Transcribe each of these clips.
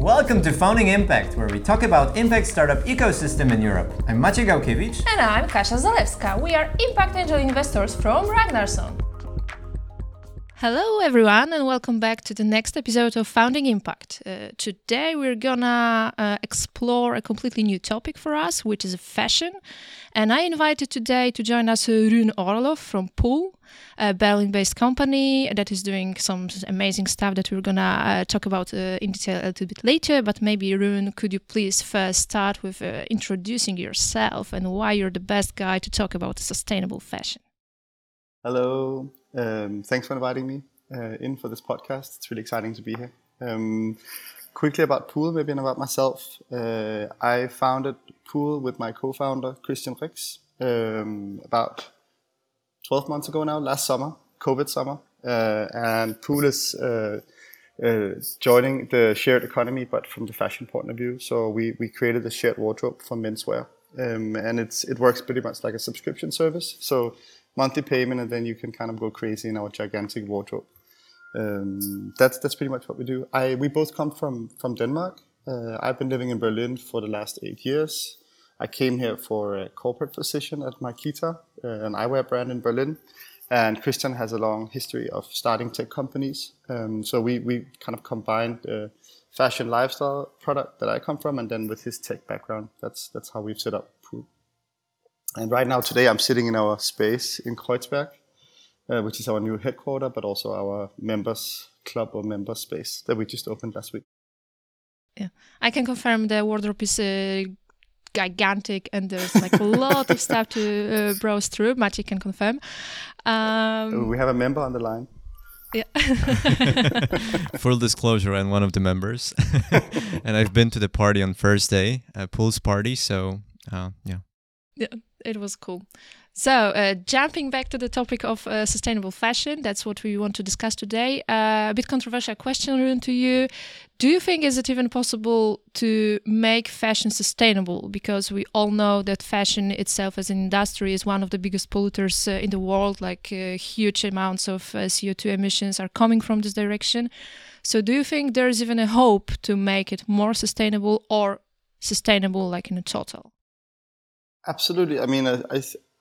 Welcome to Founding Impact, where we talk about impact startup ecosystem in Europe. I'm Maciej Gałkiewicz. And I'm Kasia Zalewska. We are impact angel investors from Ragnarsson. Hello, everyone, and welcome back to the next episode of Founding Impact. Uh, today, we're gonna uh, explore a completely new topic for us, which is fashion. And I invited today to join us uh, Rune Orloff from Pool, a Berlin based company that is doing some amazing stuff that we're gonna uh, talk about uh, in detail a little bit later. But maybe, Rune, could you please first start with introducing yourself and why you're the best guy to talk about sustainable fashion? Hello, um, thanks for inviting me uh, in for this podcast. It's really exciting to be here. Um, quickly about Pool, maybe and about myself. Uh, I founded Pool with my co-founder Kristian Rix um, about 12 months ago now, last summer, COVID summer. Uh, and Pool is uh, uh, joining the shared economy, but from the fashion point of view. So we, we created a shared wardrobe for menswear. Um, and it's it works pretty much like a subscription service. So monthly payment, and then you can kind of go crazy in our gigantic wardrobe. Um, that's that's pretty much what we do. I we both come from from Denmark. Uh, I've been living in Berlin for the last eight years. I came here for a corporate position at Mykita, uh, an eyewear brand in Berlin. And Kristian has a long history of starting tech companies. Um, so we, we kind of combined the fashion lifestyle product that I come from, and then with his tech background, that's that's how we've set up. And right now, today, I'm sitting in our space in Kreuzberg, uh, which is our new headquarter, but also our members club or member space that we just opened last week. Yeah, I can confirm the wardrobe is uh, gigantic and there's like a lot of stuff to uh, browse through. Maciej can confirm. Um, we have a member on the line. Yeah. Full disclosure, I'm one of the members, and I've been to the party on Thursday, a Pool's party. So, uh, yeah. Yeah, it was cool. So, uh, jumping back to the topic of uh, sustainable fashion, that's what we want to discuss today. Uh, a bit controversial question, Rune, to you. Do you think is it even possible to make fashion sustainable? Because we all know that fashion itself as an industry is one of the biggest polluters uh, in the world. Like uh, huge amounts of uh, CO2 emissions are coming from this direction. So, do you think there's even a hope to make it more sustainable or sustainable, like in a total? Absolutely. I mean, I,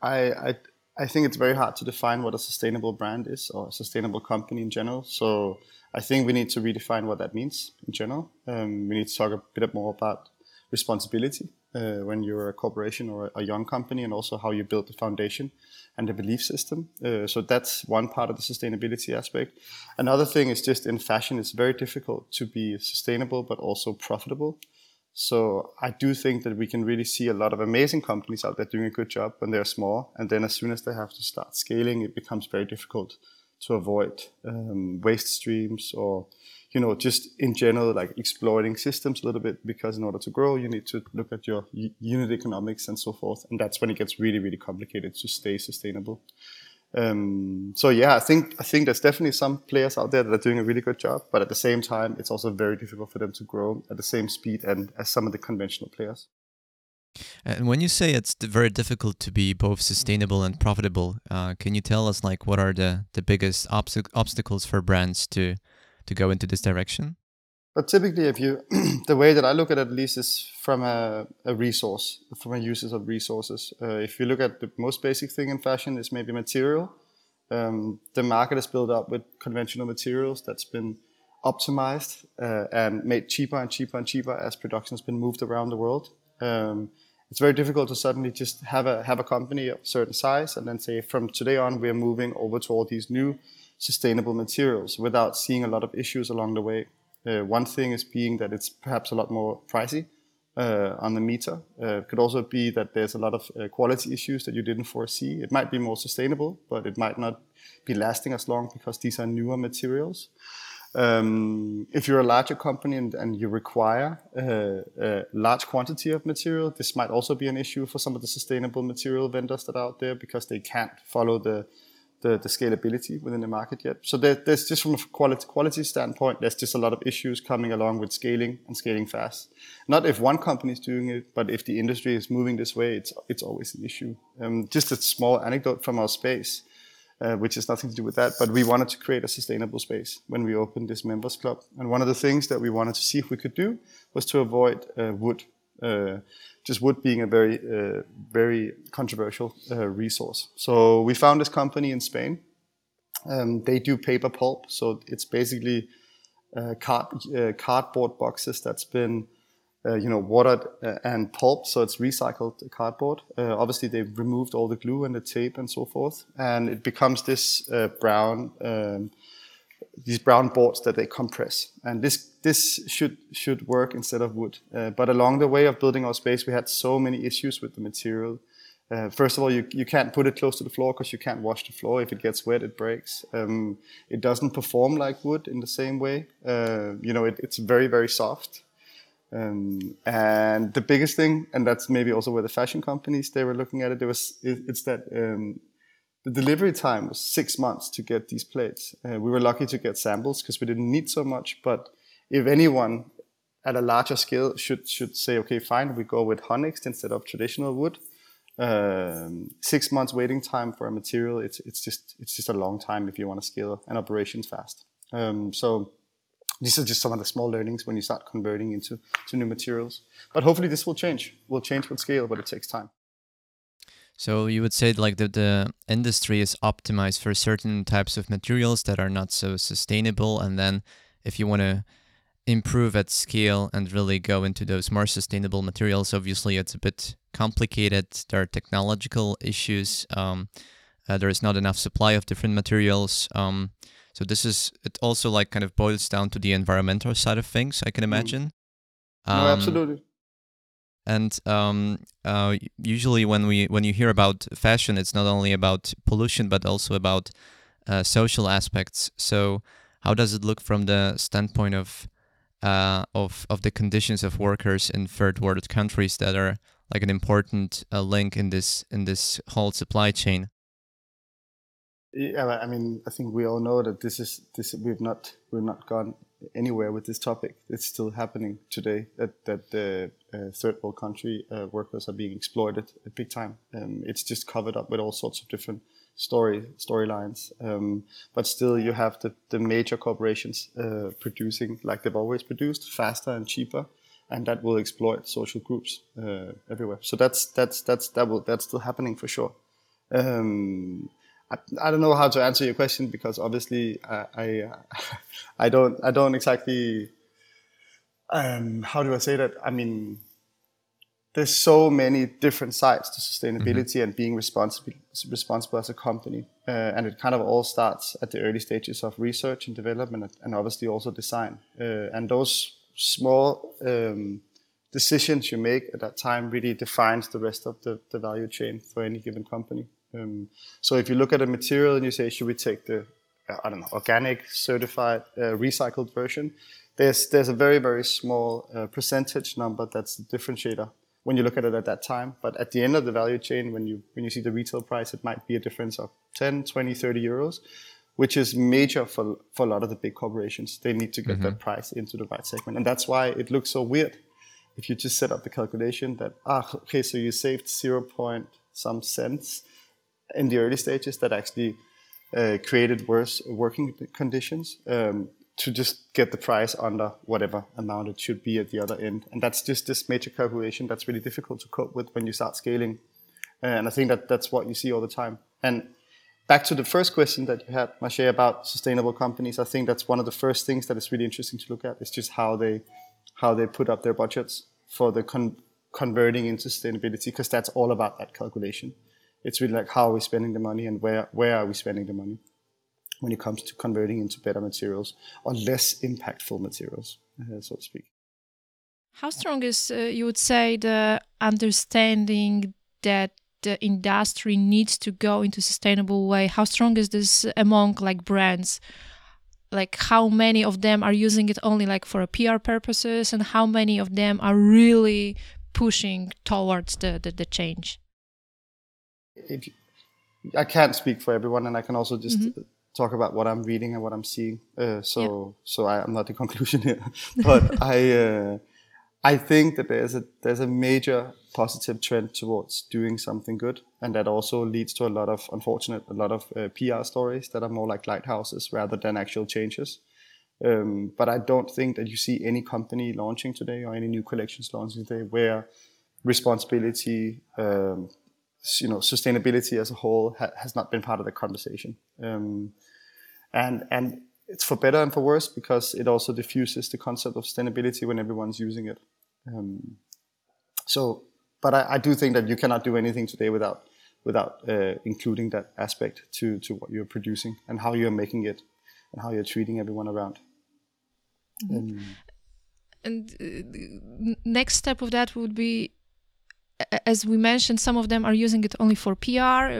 I, I, I think it's very hard to define what a sustainable brand is or a sustainable company in general. So I think we need to redefine what that means in general. Um, we need to talk a bit more about responsibility uh, when you're a corporation or a young company, and also how you build the foundation and the belief system. Uh, so that's one part of the sustainability aspect. Another thing is just in fashion, it's very difficult to be sustainable but also profitable. So I do think that we can really see a lot of amazing companies out there doing a good job when they're small, and then as soon as they have to start scaling, it becomes very difficult to avoid um, waste streams or you know just in general like exploiting systems a little bit because in order to grow you need to look at your unit economics and so forth and that's when it gets really really complicated to stay sustainable um, so yeah, I think I think there's definitely some players out there that are doing a really good job, but at the same time, it's also very difficult for them to grow at the same speed and as some of the conventional players. And when you say it's very difficult to be both sustainable and profitable, uh, can you tell us like what are the the biggest obst- obstacles for brands to to go into this direction? But typically, if you, the way that I look at it at least is from a, a resource, from a uses of resources. Uh, if you look at the most basic thing in fashion is maybe material. Um, the market is built up with conventional materials that's been optimized uh, and made cheaper and cheaper and cheaper as production has been moved around the world. Um, it's very difficult to suddenly just have a have a company of a certain size and then say from today on we're moving over to all these new sustainable materials without seeing a lot of issues along the way. Uh, one thing is being that it's perhaps a lot more pricey uh, on the meter. Uh, it could also be that there's a lot of uh, quality issues that you didn't foresee. It might be more sustainable, but it might not be lasting as long because these are newer materials. Um, if you're a larger company and, and you require uh, a large quantity of material, this might also be an issue for some of the sustainable material vendors that are out there because they can't follow the the, the scalability within the market yet. So there, there's just from a quality quality standpoint, there's just a lot of issues coming along with scaling and scaling fast. Not if one company is doing it, but if the industry is moving this way, it's it's always an issue. Um, just a small anecdote from our space. uh, which has nothing to do with that. But we wanted to create a sustainable space when we opened this members club. And one of the things that we wanted to see if we could do was to avoid uh, wood, just wood being a very, uh, very controversial uh, resource. So we found this company in Spain. Um, they do paper pulp, so it's basically uh, card, cardboard boxes that's been uh, you know, watered uh, and pulp, so it's recycled cardboard. Uh, obviously, they've removed all the glue and the tape and so forth, and it becomes this uh, brown, um, these brown boards that they compress. And this this should should work instead of wood. Uh, but along the way of building our space, we had so many issues with the material. Uh, first of all, you, you can't put it close to the floor because you can't wash the floor. If it gets wet, it breaks. Um, it doesn't perform like wood in the same way. you know, it, it's very, very soft. Um, and the biggest thing, and that's maybe also where the fashion companies they were looking at it, there was it, it's that um, the delivery time was six months to get these plates. Uh, we were lucky to get samples because we didn't need so much. But if anyone at a larger scale should should say, okay, fine, we go with Honext instead of traditional wood. Um, six months waiting time for a material, it's it's just it's just a long time if you want to scale an operations fast. Um, so these are just some of the small learnings when you start converting into to new materials. But hopefully this will change. Will change with scale, but it takes time. So you would say like that the industry is optimized for certain types of materials that are not so sustainable, and then if you want to improve at scale and really go into those more sustainable materials, obviously it's a bit complicated. There are technological issues. Um, uh, there is not enough supply of different materials. Um, so this is it also like kind of boils down to the environmental side of things, I can mm. imagine. Mm. Um, no, absolutely. And um, uh, usually when we when you hear about fashion, it's not only about pollution but also about uh, social aspects. So how does it look from the standpoint of uh, of of the conditions of workers in third world countries that are like an important uh, link in this in this whole supply chain? Yeah, I mean, I think we all know that this is this. We've not we've not gone anywhere with this topic. It's still happening today. That that the uh, third world country uh, workers are being exploited at big time. Um, it's just covered up with all sorts of different story storylines. Um, but still, you have the the major corporations uh, producing like they've always produced, faster and cheaper, and that will exploit social groups uh, everywhere. So that's that's that's that will that's still happening for sure. Um, I, I don't know how to answer your question because obviously I I, uh, I don't I don't exactly um, how do I say that? I mean, there's so many different sides to sustainability mm-hmm. and being responsible responsible as a company, uh, and it kind of all starts at the early stages of research and development, and obviously also design. Uh, and those small um, decisions you make at that time really defines the rest of the, the value chain for any given company. Um, so if you look at a material and you say, should we take the, I don't know, organic, certified, uh, recycled version? There's there's a very very small uh, percentage number that's the differentiator when you look at it at that time. But at the end of the value chain, when you when you see the retail price, it might be a difference of 10, 20, 30 euros, which is major for for a lot of the big corporations. They need to get mm-hmm. that price into the right segment, and that's why it looks so weird. If you just set up the calculation that ah okay, so you saved zero point some cents in the early stages that actually uh, created worse working conditions um, to just get the price under whatever amount it should be at the other end. And that's just this major calculation that's really difficult to cope with when you start scaling. Uh, and I think that that's what you see all the time. And back to the first question that you had, Maciej, about sustainable companies, I think that's one of the first things that is really interesting to look at. Is just how they how they put up their budgets for the con- converting into sustainability, because that's all about that calculation it's really like how are we spending the money and where where are we spending the money when it comes to converting into better materials or less impactful materials, uh, so to speak. How strong is uh, you would say the understanding that the industry needs to go into sustainable way? How strong is this among like brands? Like how many of them are using it only like for a PR purposes, and how many of them are really pushing towards the, the, the change? if I can't speak for everyone, and I can also just mm-hmm. Talk about what I'm reading and what I'm seeing. Uh, so yeah. so I, am not the conclusion here, but I uh, I think that there's a there's a major positive trend towards doing something good. and that also leads to a lot of unfortunate, a lot of uh, PR stories that are more like lighthouses rather than actual changes. Um, but I don't think that you see any company launching today or any new collections launching today where responsibility, um, you know, sustainability as a whole ha- has not been part of the conversation. Um, and and it's for better and for worse because it also diffuses the concept of sustainability when everyone's using it. Um, so, but I, I, do think that you cannot do anything today without without uh, including that aspect to to what you're producing and how you're making it and how you're treating everyone around. Mm-hmm. Um, and uh, next step of that would be as we mentioned, some of them are using it only for PR.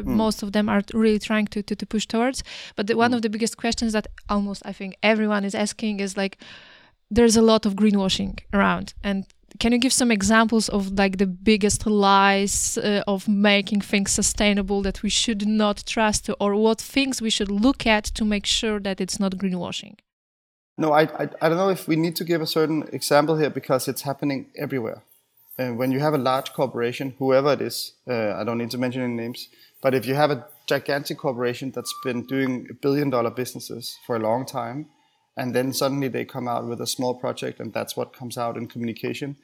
Mm. Most of them are really trying to, to, to push towards. But the, one mm. of the biggest questions that almost I think everyone is asking is like, there's a lot of greenwashing around. And can you give some examples of like the biggest lies uh, of making things sustainable that we should not trust, or what things we should look at to make sure that it's not greenwashing? No, I, I, I don't know if we need to give a certain example here because it's happening everywhere uh, when you have a large corporation, whoever it is, uh, I don't need to mention any names, but if you have a gigantic corporation that's been doing billion dollar businesses for a long time, and then suddenly they come out with a small project and that's what comes out in communication,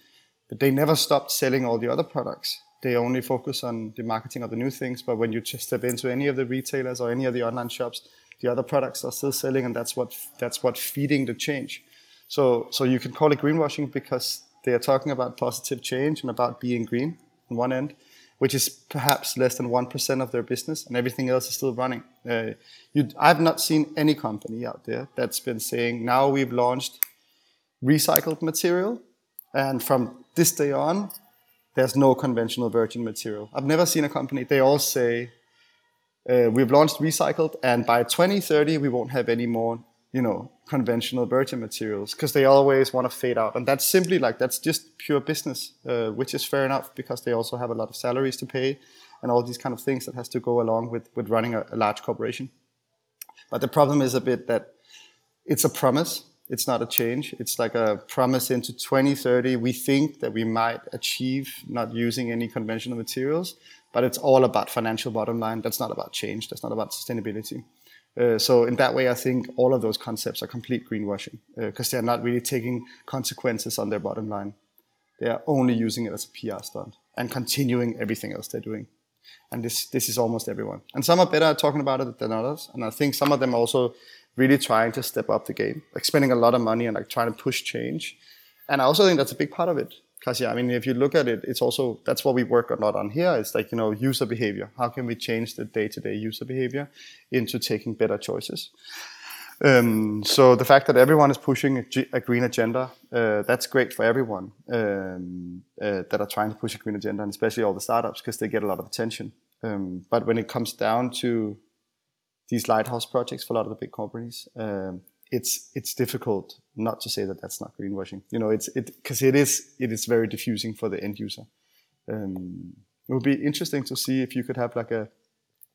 but they never stopped selling all the other products. They only focus on the marketing of the new things, but when you just step into any of the retailers or any of the online shops, the other products are still selling, and that's what that's what feeding the change. So so you can call it greenwashing because they are talking about positive change and about being green on one end, which is perhaps less than 1% of their business, and everything else is still running. Uh, you, I've not seen any company out there that's been saying, now we've launched recycled material, and from this day on, there's no conventional virgin material. I've never seen a company, they all say, uh, we've launched recycled, and by 2030, we won't have any more you know, conventional virgin materials because they always want to fade out. And that's simply like, that's just pure business, uh, which is fair enough because they also have a lot of salaries to pay and all these kind of things that has to go along with, with running a, a large corporation. But the problem is a bit that it's a promise. It's not a change. It's like a promise into 2030. We think that we might achieve not using any conventional materials, but it's all about financial bottom line. That's not about change. That's not about sustainability. Uh, so in that way, I think all of those concepts are complete greenwashing because uh, they're not really taking consequences on their bottom line. They are only using it as a PR stunt and continuing everything else they're doing. And this this is almost everyone. And some are better at talking about it than others. And I think some of them are also really trying to step up the game, like spending a lot of money and like trying to push change. And I also think that's a big part of it because yeah, I mean, if you look at it, it's also that's what we work a lot on here. It's like you know user behavior. How can we change the day-to-day user behavior into taking better choices? Um, so the fact that everyone is pushing a, G- a green agenda, uh, that's great for everyone um, uh, that are trying to push a green agenda, and especially all the startups because they get a lot of attention. Um, but when it comes down to these lighthouse projects for a lot of the big companies, um, it's it's difficult not to say that that's not greenwashing. You know, it's it because it is it is very diffusing for the end user. Um, it would be interesting to see if you could have like a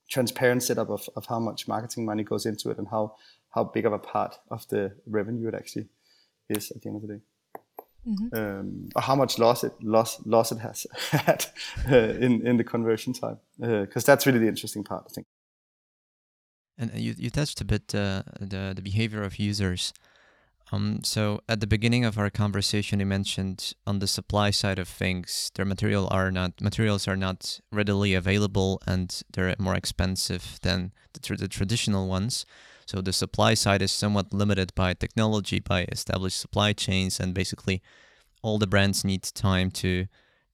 transparent setup of, of how much marketing money goes into it and how how big of a part of the revenue it actually is at the end of the day. Mm-hmm. Um, or how much loss it loss loss it has had uh, in in the conversion time because uh, that's really the interesting part I think. And you, you touched a bit uh, the, the behavior of users. Um, so at the beginning of our conversation, you mentioned on the supply side of things, their material are not materials are not readily available and they're more expensive than the, the traditional ones. So the supply side is somewhat limited by technology, by established supply chains, and basically all the brands need time to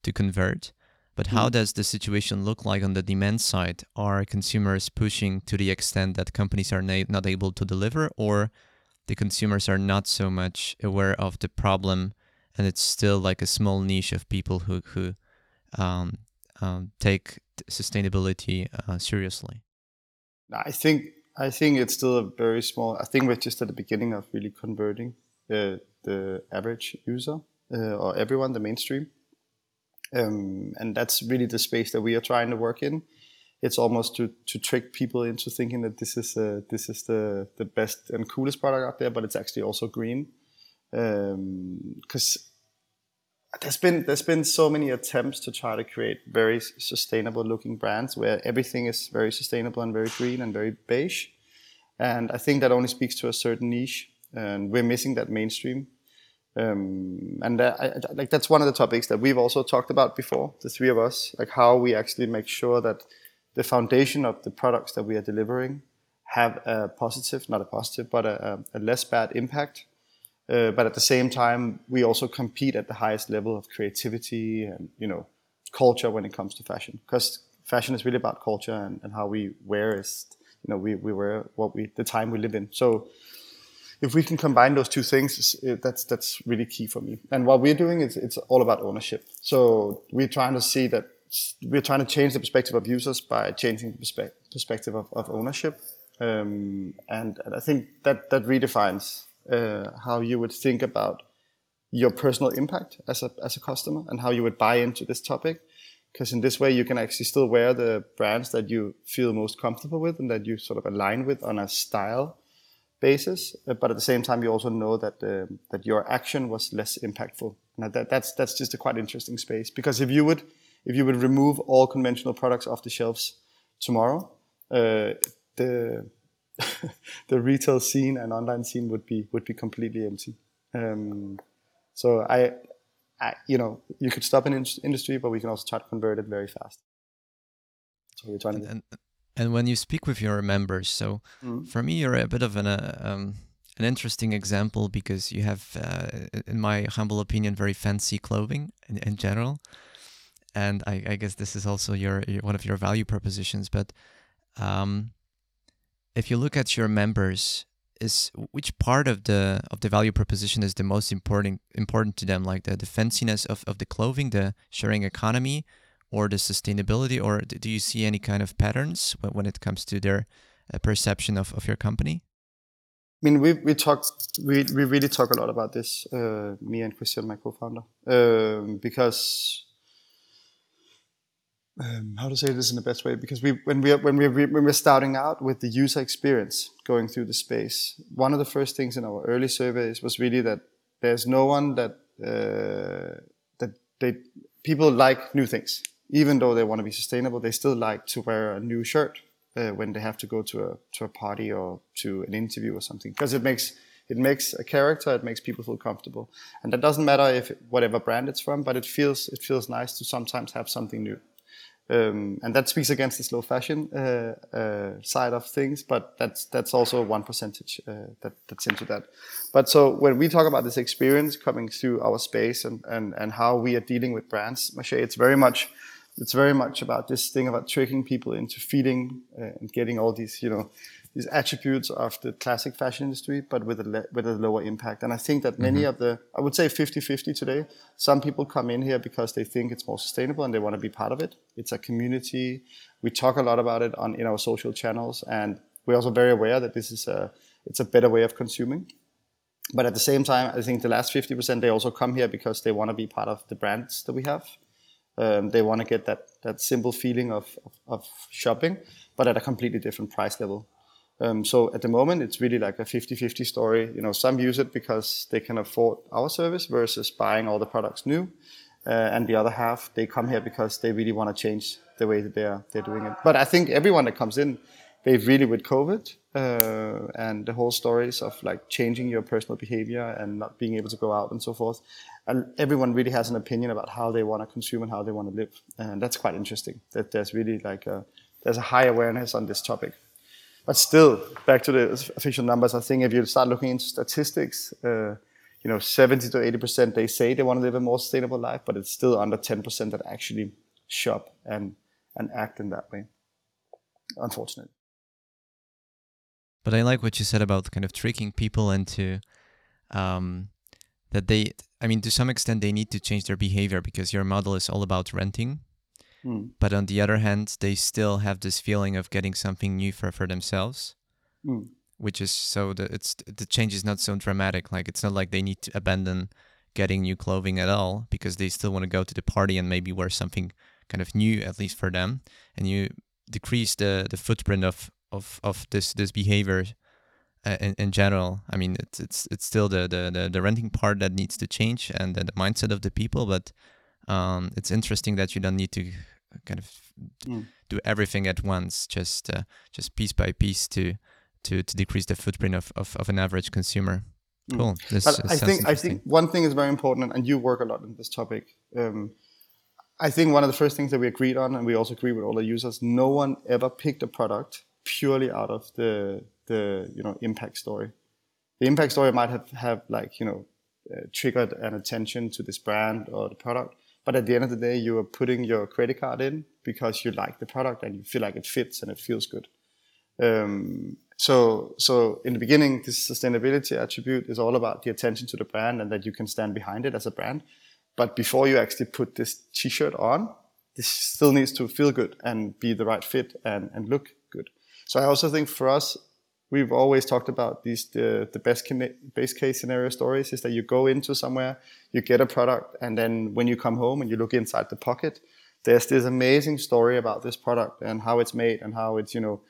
to convert. But how mm. does the situation look like on the demand side? Are consumers pushing to the extent that companies are na- not able to deliver, or the consumers are not so much aware of the problem, and it's still like a small niche of people who who um, um, take sustainability uh, seriously? I think I think it's still a very small. I think we're just at the beginning of really converting the the average user uh, or everyone, the mainstream. Um, and that's really the space that we are trying to work in. It's almost to, to trick people into thinking that this is uh, this is the, the best and coolest product out there, but it's actually also green. Because um, there's been there's been so many attempts to try to create very sustainable looking brands where everything is very sustainable and very green and very beige, and I think that only speaks to a certain niche, and we're missing that mainstream. Um, and that, I, like that's one of the topics that we've also talked about before, the three of us, like how we actually make sure that the foundation of the products that we are delivering have a positive, not a positive, but a, a less bad impact. Uh, but at the same time, we also compete at the highest level of creativity and you know culture when it comes to fashion, because fashion is really about culture and, and how we wear is you know we, we wear what we the time we live in. So if we can combine those two things, that's that's really key for me. And what we're doing is it's all about ownership. So we're trying to see that we're trying to change the perspective of users by changing the perspe- perspective of, of ownership. Um, and, and, I think that that redefines uh, how you would think about your personal impact as a as a customer and how you would buy into this topic. Because in this way, you can actually still wear the brands that you feel most comfortable with and that you sort of align with on a style basis, uh, but at the same time, you also know that uh, that your action was less impactful. Now that, that's that's just a quite interesting space because if you would if you would remove all conventional products off the shelves tomorrow, uh, the the retail scene and online scene would be would be completely empty. Um, so I, I, you know, you could stop an in- industry, but we can also try to convert it very fast. So we're trying to. And, and when you speak with your members, so mm-hmm. for me, you're a bit of an uh, um, an interesting example because you have, uh, in my humble opinion, very fancy clothing in, in general, and I, I, guess this is also your, your, one of your value propositions. But um, if you look at your members, is which part of the of the value proposition is the most important important to them? Like the, the fanciness of, of the clothing, the sharing economy, or the sustainability, or do you see any kind of patterns when it comes to their uh, perception of, of your company? I mean, we we talked we we really talk a lot about this, uh, me and Kristian, my co-founder, um, because um, how to say this in the best way? Because we when we when we when we're starting out with the user experience going through the space, one of the first things in our early surveys was really that there's no one that uh, that they people like new things even though they want to be sustainable, they still like to wear a new shirt uh, when they have to go to a to a party or to an interview or something because it makes it makes a character, it makes people feel comfortable, and that doesn't matter if whatever brand it's from, but it feels it feels nice to sometimes have something new. Um, and that speaks against the slow fashion uh, uh, side of things, but that's that's also one percentage uh, that that's into that. But so when we talk about this experience coming through our space and and and how we are dealing with brands, Maciej, it's very much it's very much about this thing about tricking people into feeding uh, and getting all these, you know, these attributes of the classic fashion industry, but with a, le- with a lower impact. And I think that many mm-hmm. of the, I would say 50 50 today, some people come in here because they think it's more sustainable and they want to be part of it. It's a community. We talk a lot about it on in our social channels, and we're also very aware that this is a, it's a better way of consuming. But at the same time, I think the last 50%, they also come here because they want to be part of the brands that we have. Um, they want to get that that simple feeling of, of, of, shopping, but at a completely different price level. Um, so at the moment, it's really like a 50-50 story. You know, some use it because they can afford our service versus buying all the products new, uh, and the other half they come here because they really want to change the way that they're they're doing it. But I think everyone that comes in, they really with COVID uh, and the whole stories of like changing your personal behavior and not being able to go out and so forth and everyone really has an opinion about how they want to consume and how they want to live, and that's quite interesting. That there's really like a, there's a high awareness on this topic. But still, back to the official numbers, I think if you start looking into statistics, uh, you know, 70 to 80 percent they say they want to live a more sustainable life, but it's still under 10 percent that actually shop and and act in that way. Unfortunately. But I like what you said about kind of tricking people into um, that they i mean to some extent they need to change their behavior because your model is all about renting mm. but on the other hand they still have this feeling of getting something new for, for themselves mm. which is so that it's the change is not so dramatic like it's not like they need to abandon getting new clothing at all because they still want to go to the party and maybe wear something kind of new at least for them and you decrease the the footprint of of of this this behavior uh, in, in general. I mean, it's it's it's still the, the, the, the renting part that needs to change and the, the mindset of the people. But um, it's interesting that you don't need to kind of mm. do everything at once, just uh, just piece by piece to to to decrease the footprint of, of, of an average consumer. Mm. Cool. This, but I think I think one thing is very important, and you work a lot on this topic. Um, I think one of the first things that we agreed on, and we also agree with all the users, no one ever picked a product purely out of the the you know impact story. The impact story might have have like you know uh, triggered an attention to this brand or the product, but at the end of the day, you are putting your credit card in because you like the product and you feel like it fits and it feels good. Um, so, so in the beginning, this sustainability attribute is all about the attention to the brand and that you can stand behind it as a brand. But before you actually put this t-shirt on, this still needs to feel good and be the right fit and, and look. So I also think for us, we've always talked about these the, the best base case scenario stories is that you go into somewhere, you get a product, and then when you come home and you look inside the pocket, there's this amazing story about this product and how it's made and how it's you know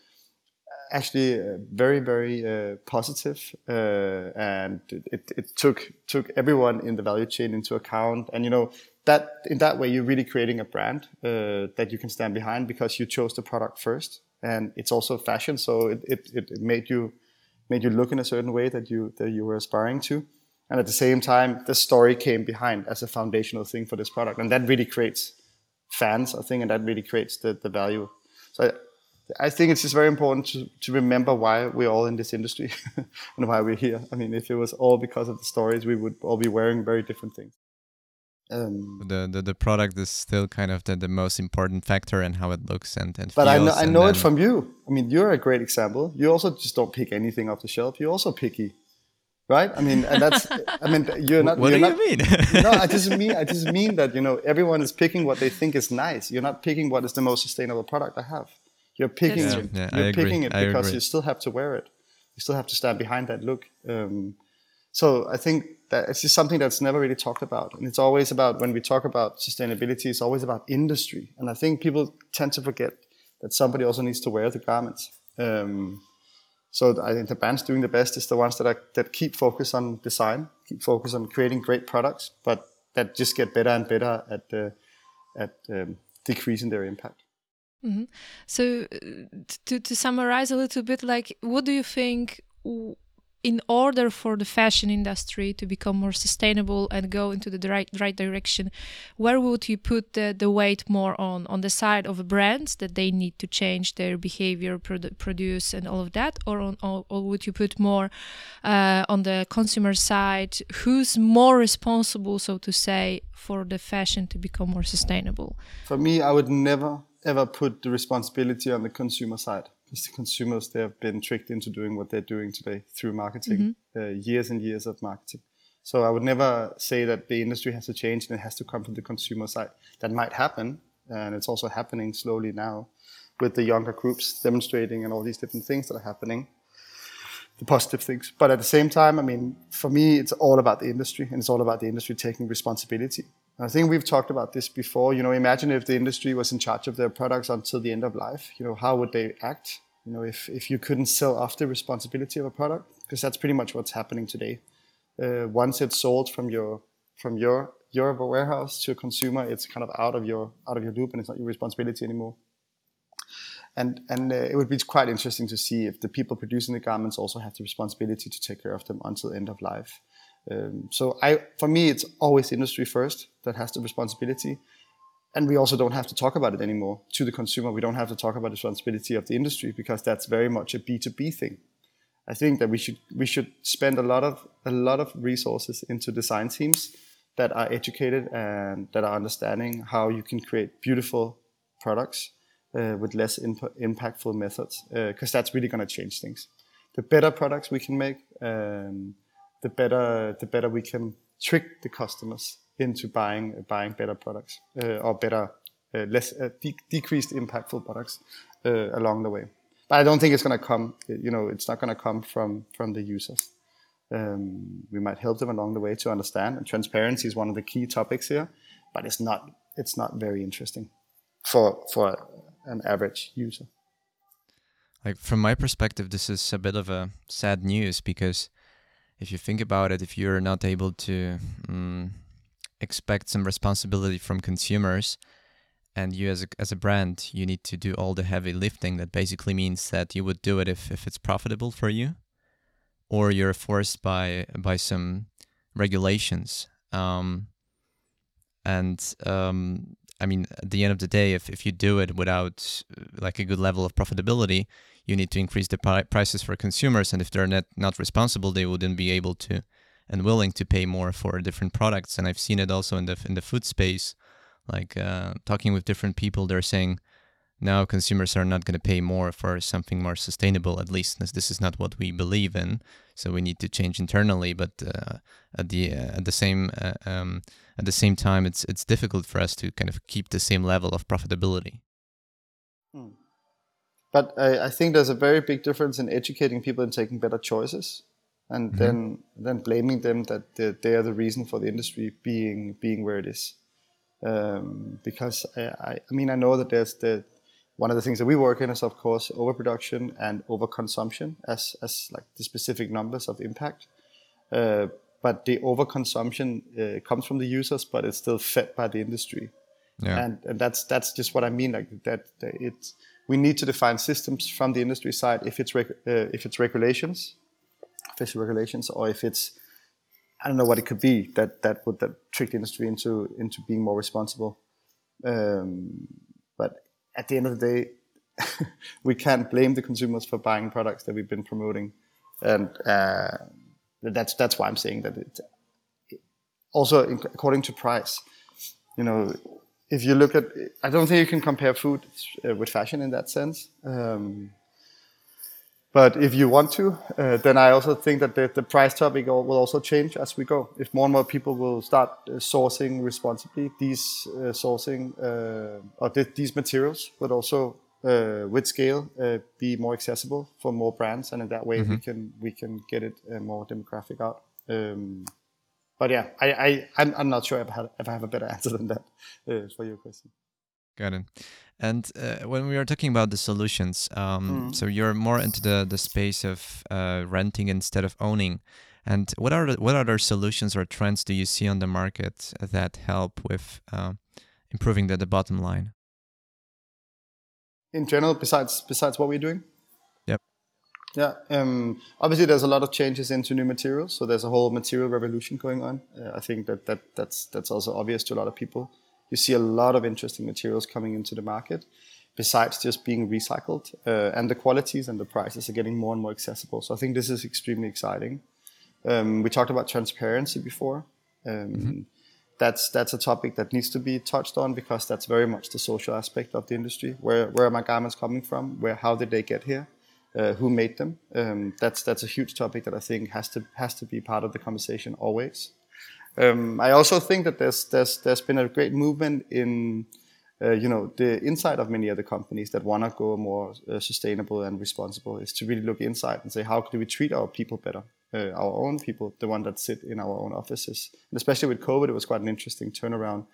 actually uh, very very uh, positive, uh, and it, it took took everyone in the value chain into account. And you know that in that way you're really creating a brand uh, that you can stand behind because you chose the product first and it's also fashion so it, it, it made you made you look in a certain way that you that you were aspiring to. And at the same time the story came behind as a foundational thing for this product. And that really creates fans i think and that really creates the, the value. So I, I think it's just very important to, to remember why we're all in this industry and why we're here. I mean if it was all because of the stories we would all be wearing very different things um, the, the the product is still kind of the, the most important factor and how it looks and, and but I know I know it from you. I mean, you're a great example. You also just don't pick anything off the shelf. You're also picky, right? I mean, and that's I mean, you're not. What you're do not, you mean? no, I just mean I just mean that you know everyone is picking what they think is nice. You're not picking what is the most sustainable product I have. You're picking yeah, it. Yeah, you're I picking it because you still have to wear it. You still have to stand behind that look. Um, so I think that it's just something that's never really talked about. And it's always about, when we talk about sustainability, it's always about industry. And I think people tend to forget that somebody also needs to wear the garments. Um, so I think the brands doing the best is the ones that are, that keep focus on design, keep focus on creating great products, but that just get better and better at at um, decreasing their impact. Mm-hmm. So, uh, to to summarize a little bit, like, what do you think? In order for the fashion industry to become more sustainable and go into the right, right direction, where would you put the, the weight more on? On the side of brands that they need to change their behavior, produ produce, and all of that, or on, or, or would you put more uh, on the consumer side? Who's more responsible, so to say, for the fashion to become more sustainable? For me, I would never ever put the responsibility on the consumer side because the consumers they have been tricked into doing what they're doing today through marketing, mm-hmm. uh, years and years of marketing. So I would never say that the industry has to change and it has to come from the consumer side. That might happen, and it's also happening slowly now with the younger groups demonstrating and all these different things that are happening, the positive things. But at the same time, I mean, for me, it's all about the industry and it's all about the industry taking responsibility. I think we've talked about this before. You know, imagine if the industry was in charge of their products until the end of life. You know, how would they act? You know, if, if you couldn't sell off the responsibility of a product, because that's pretty much what's happening today. Uh, once it's sold from your from your your warehouse to a consumer, it's kind of out of your out of your loop, and it's not your responsibility anymore. And and uh, it would be quite interesting to see if the people producing the garments also have the responsibility to take care of them until the end of life. Um, so I, for me, it's always industry first that has the responsibility, and we also don't have to talk about it anymore to the consumer. We don't have to talk about the responsibility of the industry because that's very much a B two B thing. I think that we should we should spend a lot of a lot of resources into design teams that are educated and that are understanding how you can create beautiful products uh, with less imp- impactful methods because uh, that's really going to change things. The better products we can make. Um, the better the better we can trick the customers into buying buying better products uh, or better uh, less uh, de- decreased impactful products uh, along the way. But I don't think it's going to come. You know, it's not going to come from from the users. Um, we might help them along the way to understand. And transparency is one of the key topics here, but it's not it's not very interesting for for an average user. like from my perspective, this is a bit of a sad news because if you think about it, if you're not able to um, expect some responsibility from consumers, and you as a, as a brand, you need to do all the heavy lifting. That basically means that you would do it if, if it's profitable for you, or you're forced by by some regulations. Um, and um, I mean, at the end of the day, if, if you do it without uh, like a good level of profitability, you need to increase the pri- prices for consumers. And if they're not, not responsible, they wouldn't be able to and willing to pay more for different products. And I've seen it also in the in the food space, like uh, talking with different people. They're saying now consumers are not going to pay more for something more sustainable. At least this is not what we believe in. So we need to change internally. But uh, at the uh, at the same uh, um, at the same time, it's it's difficult for us to kind of keep the same level of profitability. Hmm. But I, I, think there's a very big difference in educating people and taking better choices, and mm-hmm. then then blaming them that they are the reason for the industry being being where it is. Um, because I, I, I mean I know that there's the one of the things that we work in is of course overproduction and overconsumption as as like the specific numbers of impact. Uh, but the overconsumption uh, comes from the users, but it's still fed by the industry. Yeah. And, and that's that's just what I mean. Like that, that it's we need to define systems from the industry side. If it's reg, uh, if it's regulations, official regulations, or if it's I don't know what it could be that that would that trick the industry into into being more responsible. Um, but at the end of the day, we can't blame the consumers for buying products that we've been promoting, and. Uh, that's that's why I'm saying that it also according to price. You know, if you look at, I don't think you can compare food uh, with fashion in that sense. Um, but if you want to, uh, then I also think that the, the, price topic will also change as we go. If more and more people will start uh, sourcing responsibly, these uh, sourcing uh, or th- these materials would also uh, with scale uh, be more accessible for more brands, and in that way mm-hmm. we can we can get it uh, more demographic out. Um, but yeah, I, I I'm, I'm not sure if I, have, if I have a better answer than that uh, for your question. Got it. And uh, when we are talking about the solutions, um, mm. so you're more into the the space of uh, renting instead of owning. And what are the, what other solutions or trends do you see on the market that help with improving the, the bottom line? in general besides besides what we're doing? Yeah. Um, obviously, there's a lot of changes into new materials, so there's a whole material revolution going on. Uh, I think that, that that's that's also obvious to a lot of people. You see a lot of interesting materials coming into the market, besides just being recycled, uh, and the qualities and the prices are getting more and more accessible. So I think this is extremely exciting. Um, we talked about transparency before. Um, mm-hmm that's that's a topic that needs to be touched on because that's very much the social aspect of the industry. Where where are my garments coming from? Where how did they get here? Uh, who made them? Um, that's that's a huge topic that I think has to has to be part of the conversation always. Um, I also think that there's there's there's been a great movement in uh, you know the inside of many other companies that want to go more uh, sustainable and responsible is to really look inside and say how can we treat our people better uh, our own people, the one that sit in our own offices. And especially with COVID, it was quite an interesting turnaround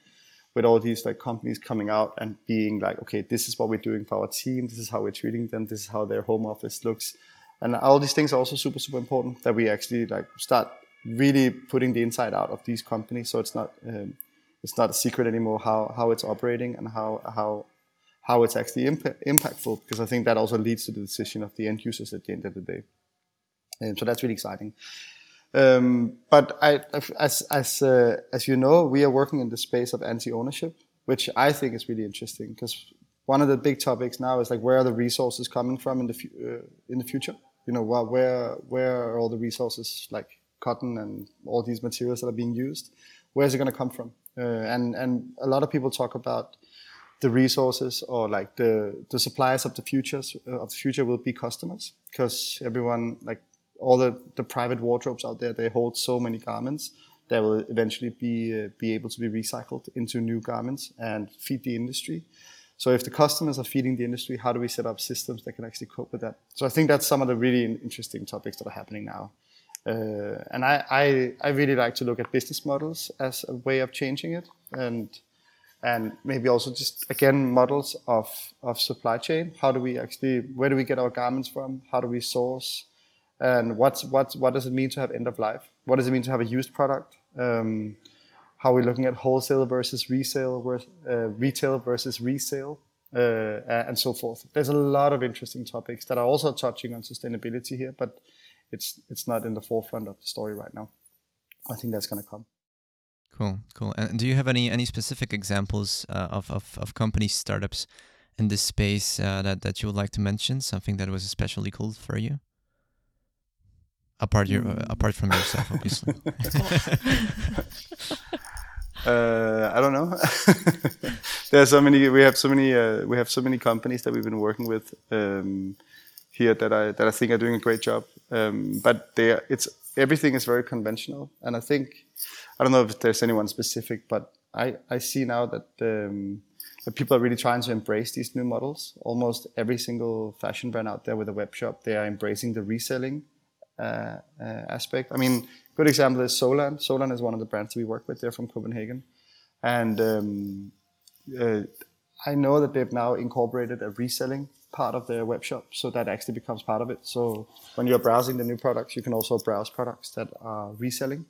with all these like companies coming out and being like, okay, this is what we're doing for our team. This is how we're treating them. This is how their home office looks. And all these things are also super, super important that we actually like start really putting the inside out of these companies. So it's not, um, it's not a secret anymore how, how it's operating and how, how, how it's actually imp- impactful because I think that also leads to the decision of the end users at the end of the day. Um, so that's really exciting. Um, but I, as as uh, as you know, we are working in the space of anti-ownership, which I think is really interesting because one of the big topics now is like where are the resources coming from in the uh, in the future? You know, where where are all the resources like cotton and all these materials that are being used? Where is it going to come from? Uh, and and a lot of people talk about the resources or like the the suppliers of the futures uh, of the future will be customers because everyone like all the, the private wardrobes out there, they hold so many garments that will eventually be, uh, be able to be recycled into new garments and feed the industry. So if the customers are feeding the industry, how do we set up systems that can actually cope with that? So I think that's some of the really interesting topics that are happening now. Uh, and I, I, I, really like to look at business models as a way of changing it. And and maybe also just again models of of supply chain. How do we actually where do we get our garments from? How do we source? And what's what's what does it mean to have end of life? What does it mean to have a used product? Um, how are we looking at wholesale versus resale, uh, retail versus resale, uh, and so forth. There's a lot of interesting topics that are also touching on sustainability here, but it's it's not in the forefront of the story right now. I think that's going to come. Cool, cool. And do you have any any specific examples uh, of, of of companies, startups in this space uh, that that you would like to mention? Something that was especially cool for you, apart your uh, apart from yourself, obviously. Uh, I don't know. there are so many. We have so many. Uh, we have so many companies that we've been working with um, here that I that I think are doing a great job. Um, but they, it's everything is very conventional, and I think I don't know if there's anyone specific, but I I see now that. Um, that people are really trying to embrace these new models. Almost every single fashion brand out there with a web shop, they are embracing the reselling aspect. I mean, good example is Soulland. Soulland is one of the brands we work with. They're from Copenhagen, and um, uh, I know that they've now incorporated a reselling part of their web shop, so that actually becomes part of it. So when you're browsing the new products, you can also browse products that are reselling.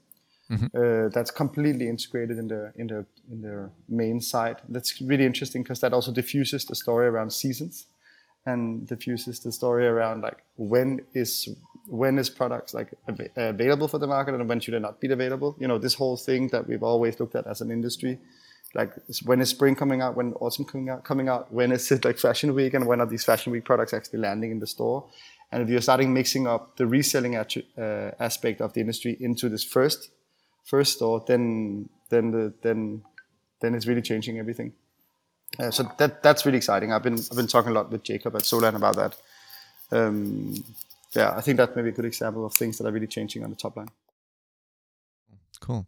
Mm-hmm. Uh, that's completely integrated in the in the in their main site. That's really interesting because that also diffuses the story around seasons, and diffuses the story around like when is when is products like av- available for the market and when should they not be available? You know, this whole thing that we've always looked at as an industry, like when is spring coming out, when autumn coming out, coming out, when is it like fashion week, and when are these fashion week products actually landing in the store? And if you're starting mixing up the reselling uh, aspect of the industry into this first first store, then then the, then then it's really changing everything. Uh, so that that's really exciting. I've been I've been talking a lot with Jacob at Soulland about that. Um, yeah, I think that may be a good example of things that are really changing on the top line. Cool.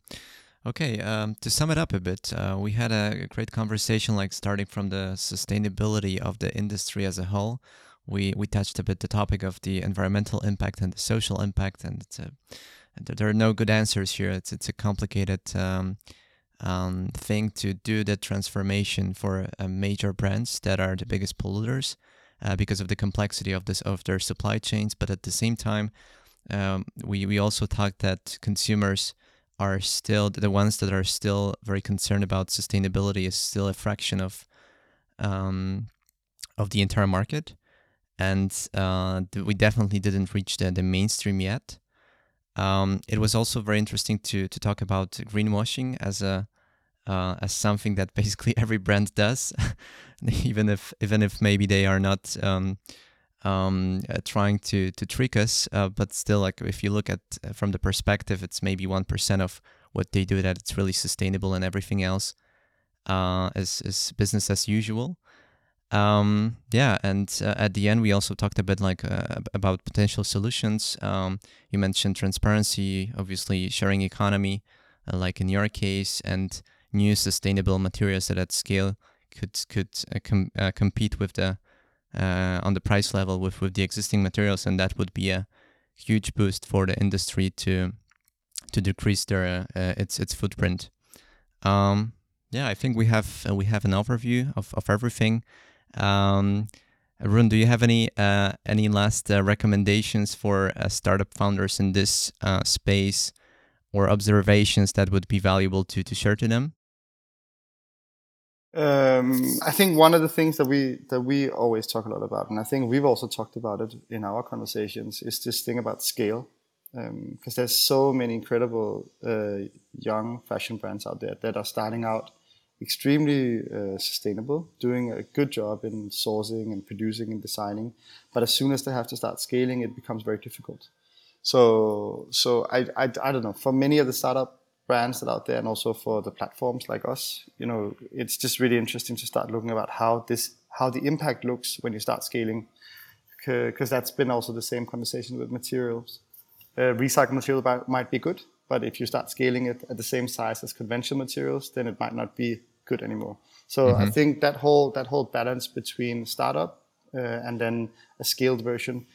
Okay, um, to sum it up a bit, uh, we had a great conversation, like starting from the sustainability of the industry as a whole. We we touched a bit the topic of the environmental impact and the social impact, and a, there are no good answers here. It's it's a complicated um, um, thing to do the transformation for uh, major brands that are the biggest polluters uh, because of the complexity of this of their supply chains. But at the same time, um, we we also talked that consumers are still the ones that are still very concerned about sustainability is still a fraction of um, of the entire market, and uh, we definitely didn't reach the, the mainstream yet. Um, it was also very interesting to to talk about greenwashing as a uh, as something that basically every brand does, even if even if maybe they are not um, um, uh, trying to to trick us. Uh, but still, like if you look at uh, from the perspective, it's maybe one percent of what they do that it's really sustainable, and everything else uh, is is business as usual. Um, yeah, and uh, at the end, we also talked a bit like about potential solutions. Um, you mentioned transparency, obviously sharing economy, like in your case, and new sustainable materials at that at scale could could uh, com- uh, compete with the uh, on the price level with with the existing materials, and that would be a huge boost for the industry to to decrease their its its footprint. Um, yeah, I think we have we have an overview of, of everything. Um, Rune, do you have any uh, any last uh, recommendations for uh, startup founders in this space, or observations that would be valuable to to share to them? Um, I think one of the things that we that we always talk a lot about, and I think we've also talked about it in our conversations, is this thing about scale. Because um, there's so many incredible uh, young fashion brands out there that are starting out extremely uh, sustainable, doing a good job in sourcing and producing and designing. But as soon as they have to start scaling, it becomes very difficult. So, so I, I, I don't know. For many of the startup brands that are out there and also for the platforms like us you know it's just really interesting to start looking about how this how the impact looks when you start scaling because that's been also the same conversation with materials. Uh, recycled material might be good but if you start scaling it at the same size as conventional materials then it might not be good anymore. So mm-hmm. i think that whole that whole balance between startup uh, and then a scaled version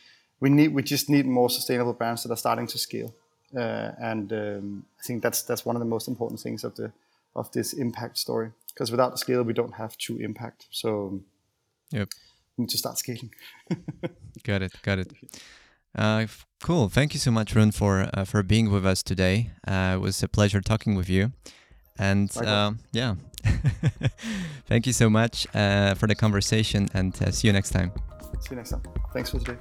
we need we just need more sustainable brands that are starting to scale and um, I think that's that's one of the most important things of the of this impact story. Because without scale, we don't have true impact. So Yep. we need to start scaling. Got it. Got it. Uh, f- cool. Thank you so much, Rune, for uh, for being with us today. Uh, it was a pleasure talking with you. And um, yeah, thank you so much uh, for the conversation, and uh, see you next time. See you next time. Thanks for today.